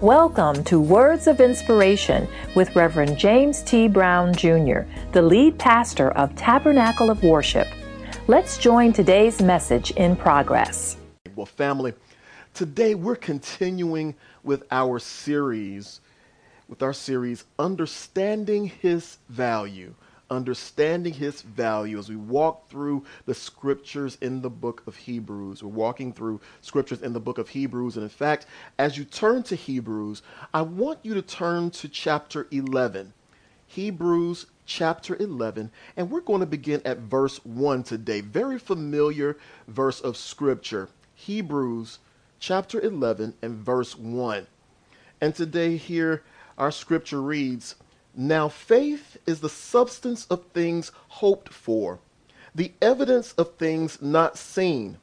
Welcome to Words of Inspiration with Reverend James T. Brown Jr., the lead pastor of Tabernacle of Worship. Let's join today's message in progress. Well, family, today we're continuing with our series, with our series, Understanding His Value understanding his value as we walk through the scriptures in the book of Hebrews. We're walking through scriptures in the book of Hebrews. And in fact, as you turn to Hebrews, I want you to turn to chapter 11. Hebrews chapter 11, and we're going to begin at verse 1 today. Very familiar verse of scripture. Hebrews chapter 11 and verse 1. And today, here, our scripture reads, now, faith is the substance of things hoped for, the evidence of things not seen.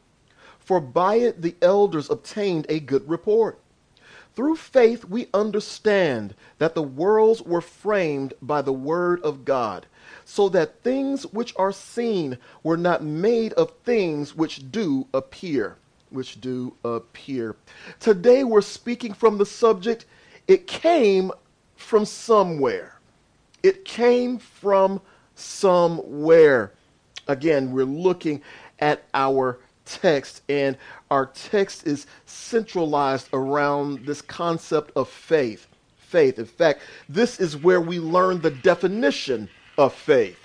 For by it the elders obtained a good report. Through faith we understand that the worlds were framed by the word of God, so that things which are seen were not made of things which do appear. Which do appear. Today we're speaking from the subject, it came from somewhere. It came from somewhere. Again, we're looking at our text, and our text is centralized around this concept of faith. Faith. In fact, this is where we learn the definition of faith.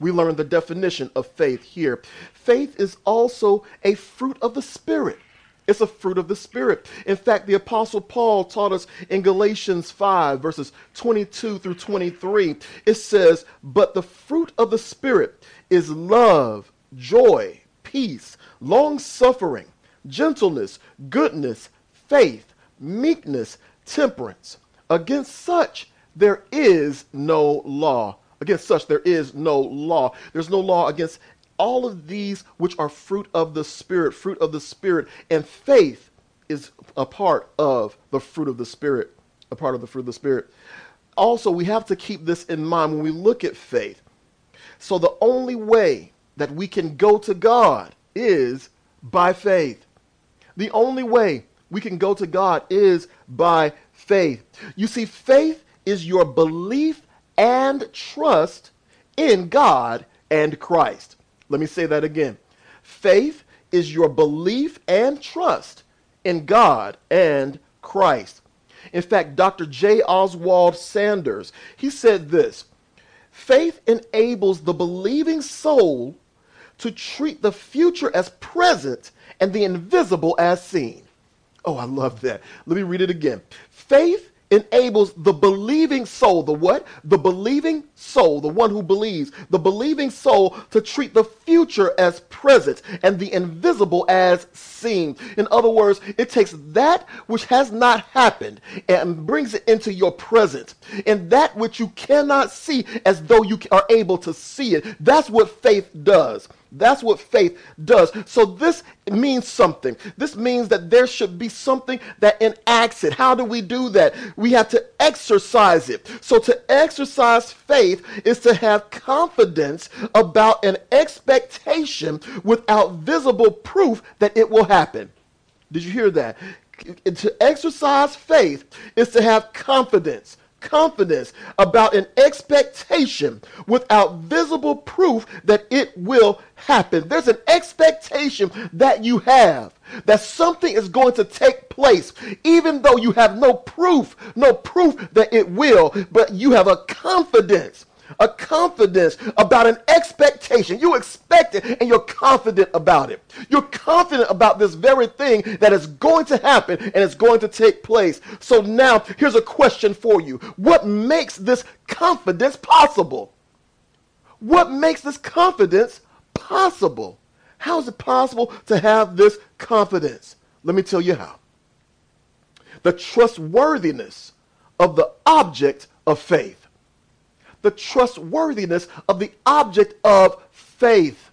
We learn the definition of faith here. Faith is also a fruit of the Spirit. It's a fruit of the Spirit. In fact, the Apostle Paul taught us in Galatians 5, verses 22 through 23. It says, But the fruit of the Spirit is love, joy, peace, long suffering, gentleness, goodness, faith, meekness, temperance. Against such there is no law. Against such there is no law. There's no law against all of these which are fruit of the Spirit, fruit of the Spirit, and faith is a part of the fruit of the Spirit, a part of the fruit of the Spirit. Also, we have to keep this in mind when we look at faith. So, the only way that we can go to God is by faith. The only way we can go to God is by faith. You see, faith is your belief and trust in God and Christ. Let me say that again. Faith is your belief and trust in God and Christ. In fact, Dr. J. Oswald Sanders, he said this Faith enables the believing soul to treat the future as present and the invisible as seen. Oh, I love that. Let me read it again. Faith enables the believing soul, the what? The believing soul, the one who believes, the believing soul to treat the future as present and the invisible as seen. In other words, it takes that which has not happened and brings it into your present, and that which you cannot see as though you are able to see it. That's what faith does. That's what faith does. So this means something. This means that there should be something that enacts it. How do we do that? We have to exercise it. So to exercise faith is to have confidence about an expectation without visible proof that it will happen. Did you hear that? To exercise faith is to have confidence confidence about an expectation without visible proof that it will happen. There's an expectation that you have that something is going to take place, even though you have no proof, no proof that it will, but you have a confidence a confidence about an expectation. You expect it and you're confident about it. You're confident about this very thing that is going to happen and it's going to take place. So now here's a question for you. What makes this confidence possible? What makes this confidence possible? How is it possible to have this confidence? Let me tell you how. The trustworthiness of the object of faith the trustworthiness of the object of faith.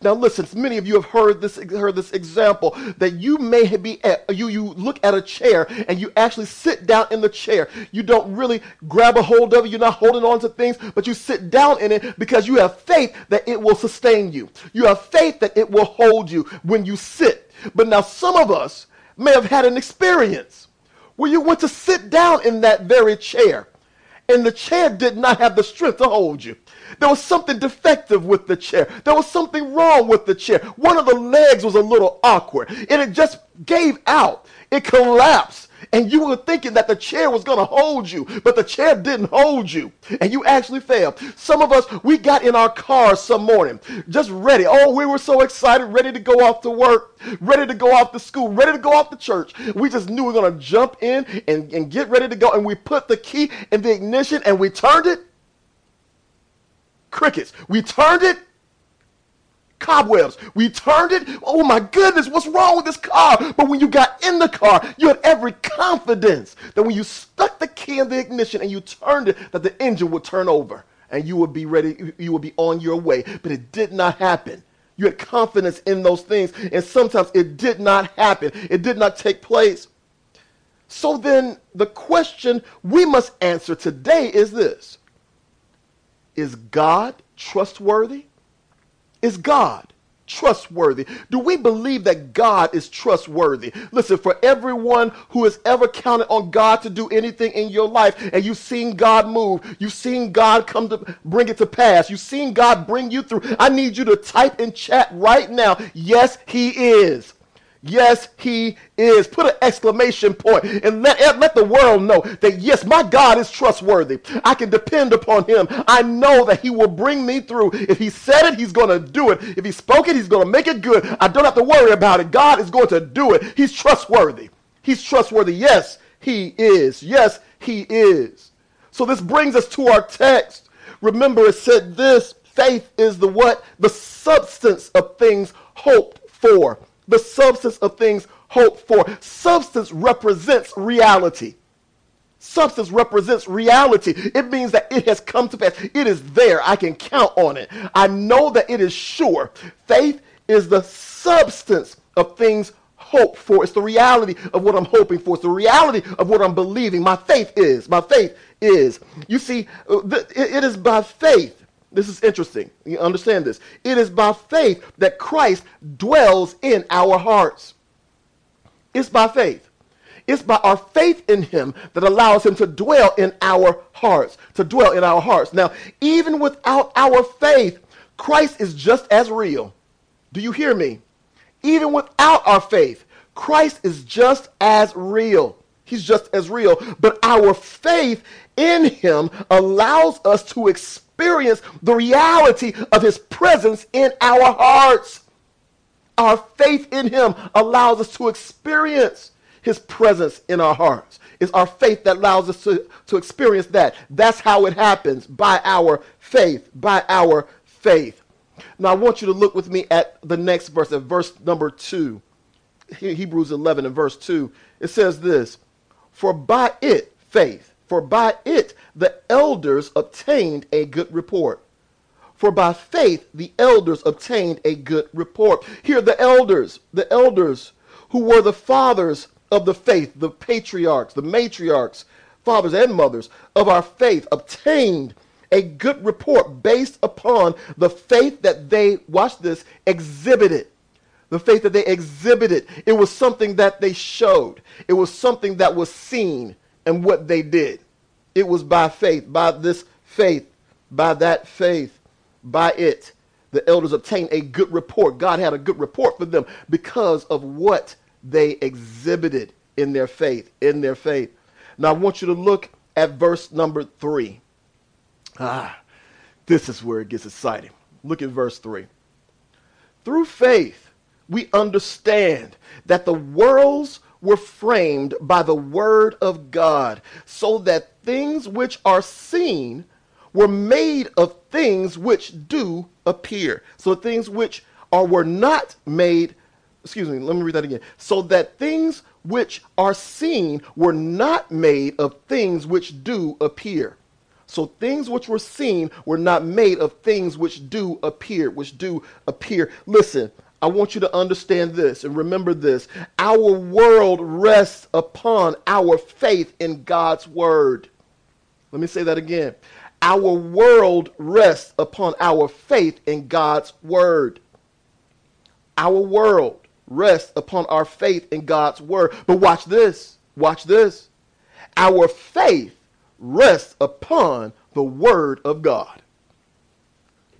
Now listen, many of you have heard this heard this example that you may be at, you you look at a chair and you actually sit down in the chair. You don't really grab a hold of it, you're not holding on to things, but you sit down in it because you have faith that it will sustain you. You have faith that it will hold you when you sit. But now some of us may have had an experience where you went to sit down in that very chair, and the chair did not have the strength to hold you. There was something defective with the chair. There was something wrong with the chair. One of the legs was a little awkward, and it just gave out. It collapsed and you were thinking that the chair was going to hold you, but the chair didn't hold you, and you actually failed. Some of us, we got in our cars some morning, just ready. Oh, we were so excited, ready to go off to work, ready to go off to school, ready to go off to church. We just knew we were going to jump in and, and get ready to go, and we put the key in the ignition and we turned it. Crickets. We turned it cobwebs. We turned it. Oh my goodness, what's wrong with this car? But when you got in the car, you had every confidence that when you stuck the key in the ignition and you turned it, that the engine would turn over and you would be ready, you would be on your way. But it did not happen. You had confidence in those things, and sometimes it did not happen. It did not take place. So then, the question we must answer today is this Is God trustworthy? Is God trustworthy? Do we believe that God is trustworthy? Listen, for everyone who has ever counted on God to do anything in your life and you've seen God move, you've seen God come to bring it to pass, you've seen God bring you through, I need you to type in chat right now, yes, He is. Yes, he is. Put an exclamation point and let, let the world know that yes, my God is trustworthy. I can depend upon him. I know that he will bring me through. If he said it, he's going to do it. If he spoke it, he's going to make it good. I don't have to worry about it. God is going to do it. He's trustworthy. He's trustworthy. Yes, he is. Yes, he is. So this brings us to our text. Remember, it said this faith is the what? The substance of things hoped for the substance of things hoped for. Substance represents reality. Substance represents reality. It means that it has come to pass. It is there. I can count on it. I know that it is sure. Faith is the substance of things hoped for. It's the reality of what I'm hoping for. It's the reality of what I'm believing. My faith is. My faith is. You see, uh, it is by faith this is interesting. You understand this. It is by faith that Christ dwells in our hearts. It's by faith. It's by our faith in him that allows him to dwell in our hearts, to dwell in our hearts. Now, even without our faith, Christ is just as real. Do you hear me? Even without our faith, Christ is just as real. He's just as real. But our faith in him allows us to experience the reality of his presence in our hearts. Our faith in him allows us to experience his presence in our hearts. It's our faith that allows us to, to experience that. That's how it happens by our faith, by our faith. Now, I want you to look with me at the next verse, at verse number 2. Hebrews 11 and verse 2. It says this For by it, faith, for by it the elders obtained a good report. For by faith the elders obtained a good report. Here, the elders, the elders who were the fathers of the faith, the patriarchs, the matriarchs, fathers and mothers of our faith, obtained a good report based upon the faith that they, watch this, exhibited. The faith that they exhibited. It was something that they showed, it was something that was seen and what they did. It was by faith, by this faith, by that faith, by it. The elders obtained a good report. God had a good report for them because of what they exhibited in their faith, in their faith. Now I want you to look at verse number three. Ah, this is where it gets exciting. Look at verse three. Through faith, we understand that the worlds were framed by the word of God, so that things which are seen were made of things which do appear. So things which are were not made, excuse me, let me read that again. So that things which are seen were not made of things which do appear. So things which were seen were not made of things which do appear, which do appear. Listen, I want you to understand this and remember this. Our world rests upon our faith in God's word. Let me say that again. Our world rests upon our faith in God's word. Our world rests upon our faith in God's word. But watch this. watch this, our faith rests upon the word of God.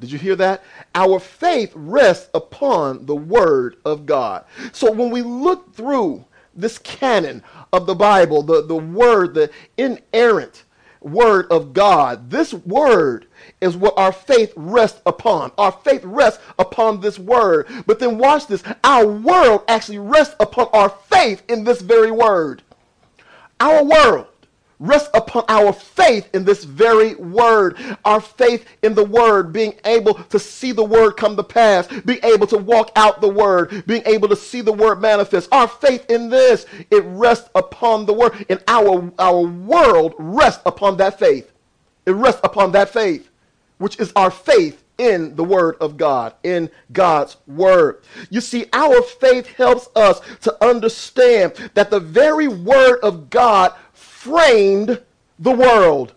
Did you hear that? Our faith rests upon the word of God. So when we look through this canon of the Bible, the, the word, the inerrant word of God, this word is what our faith rests upon. Our faith rests upon this word. But then watch this. Our world actually rests upon our faith in this very word. Our world rests upon our faith in this very word. Our faith in the word, being able to see the word come to pass, being able to walk out the word, being able to see the word manifest. Our faith in this, it rests upon the word. And our, our world rests upon that faith. It rests upon that faith, which is our faith in the Word of God, in God's Word. You see, our faith helps us to understand that the very Word of God framed the world.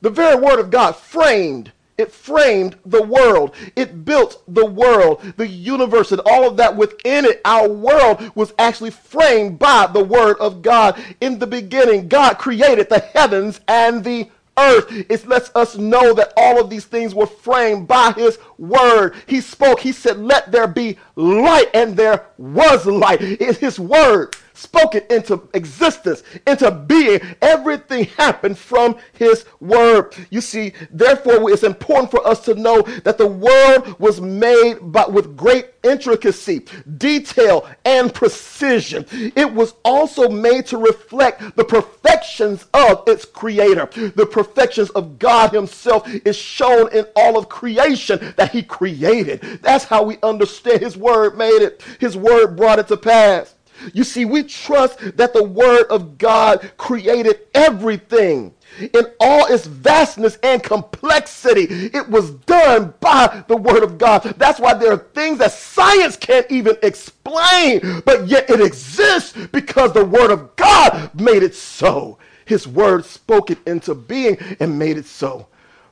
The very word of God framed. It framed the world. It built the world, the universe, and all of that within it. Our world was actually framed by the word of God. In the beginning, God created the heavens and the earth. It lets us know that all of these things were framed by his word. He spoke, he said, Let there be light, and there was light. It's his word spoke it into existence, into being. Everything happened from his word. You see, therefore, it's important for us to know that the world was made but with great intricacy, detail, and precision. It was also made to reflect the perfections of its creator. The perfections of God himself is shown in all of creation that he created. That's how we understand his word made it. His word brought it to pass. You see, we trust that the Word of God created everything in all its vastness and complexity. It was done by the Word of God. That's why there are things that science can't even explain, but yet it exists because the Word of God made it so. His Word spoke it into being and made it so.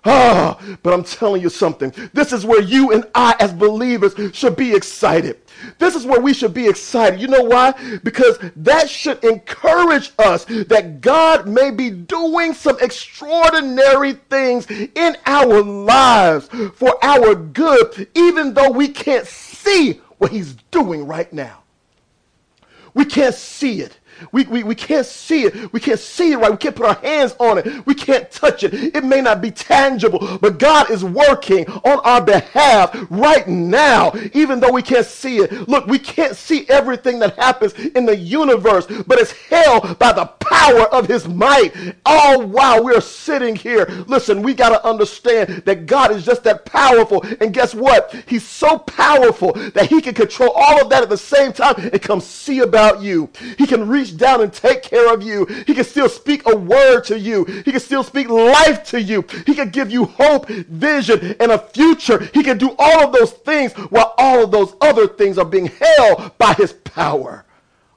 Ah, but I'm telling you something. This is where you and I, as believers, should be excited. This is where we should be excited. You know why? Because that should encourage us that God may be doing some extraordinary things in our lives for our good, even though we can't see what He's doing right now. We can't see it. We, we, we can't see it. We can't see it right. We can't put our hands on it. We can't touch it. It may not be tangible, but God is working on our behalf right now, even though we can't see it. Look, we can't see everything that happens in the universe, but it's held by the power of his might. All while we're sitting here. Listen, we got to understand that God is just that powerful. And guess what? He's so powerful that he can control all of that at the same time and come see about you. He can reach reach down and take care of you. He can still speak a word to you. He can still speak life to you. He can give you hope, vision, and a future. He can do all of those things while all of those other things are being held by his power.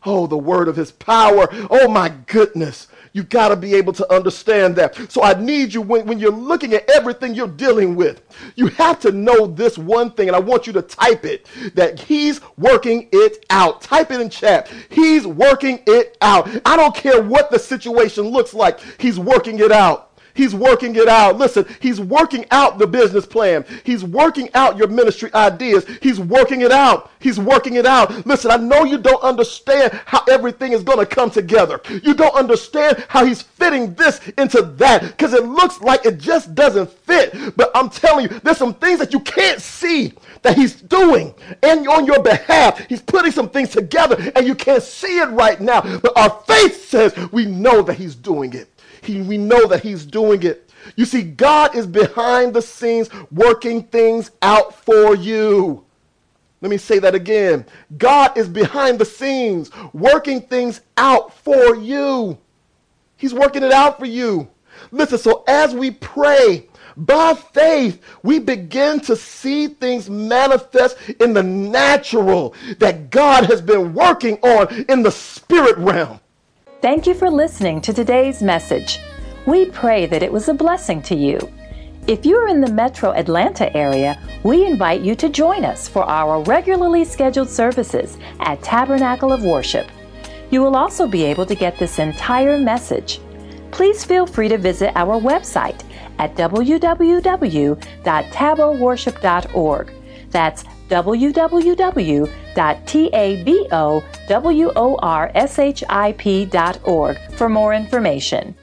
Oh, the word of his power. Oh, my goodness. You got to be able to understand that. So I need you when, when you're looking at everything you're dealing with, you have to know this one thing, and I want you to type it that he's working it out. Type it in chat. He's working it out. I don't care what the situation looks like, he's working it out. He's working it out. Listen, he's working out the business plan. He's working out your ministry ideas. He's working it out. He's working it out. Listen, I know you don't understand how everything is going to come together. You don't understand how he's fitting this into that because it looks like it just doesn't fit. But I'm telling you, there's some things that you can't see that he's doing and on your behalf. He's putting some things together and you can't see it right now. But our faith says we know that he's doing it. He, we know that he's doing it. You see, God is behind the scenes working things out for you. Let me say that again. God is behind the scenes working things out for you. He's working it out for you. Listen, so as we pray, by faith, we begin to see things manifest in the natural that God has been working on in the spirit realm. Thank you for listening to today's message. We pray that it was a blessing to you. If you're in the metro Atlanta area, we invite you to join us for our regularly scheduled services at Tabernacle of Worship. You will also be able to get this entire message. Please feel free to visit our website at www.taboworship.org. That's www.taboworship.org for more information.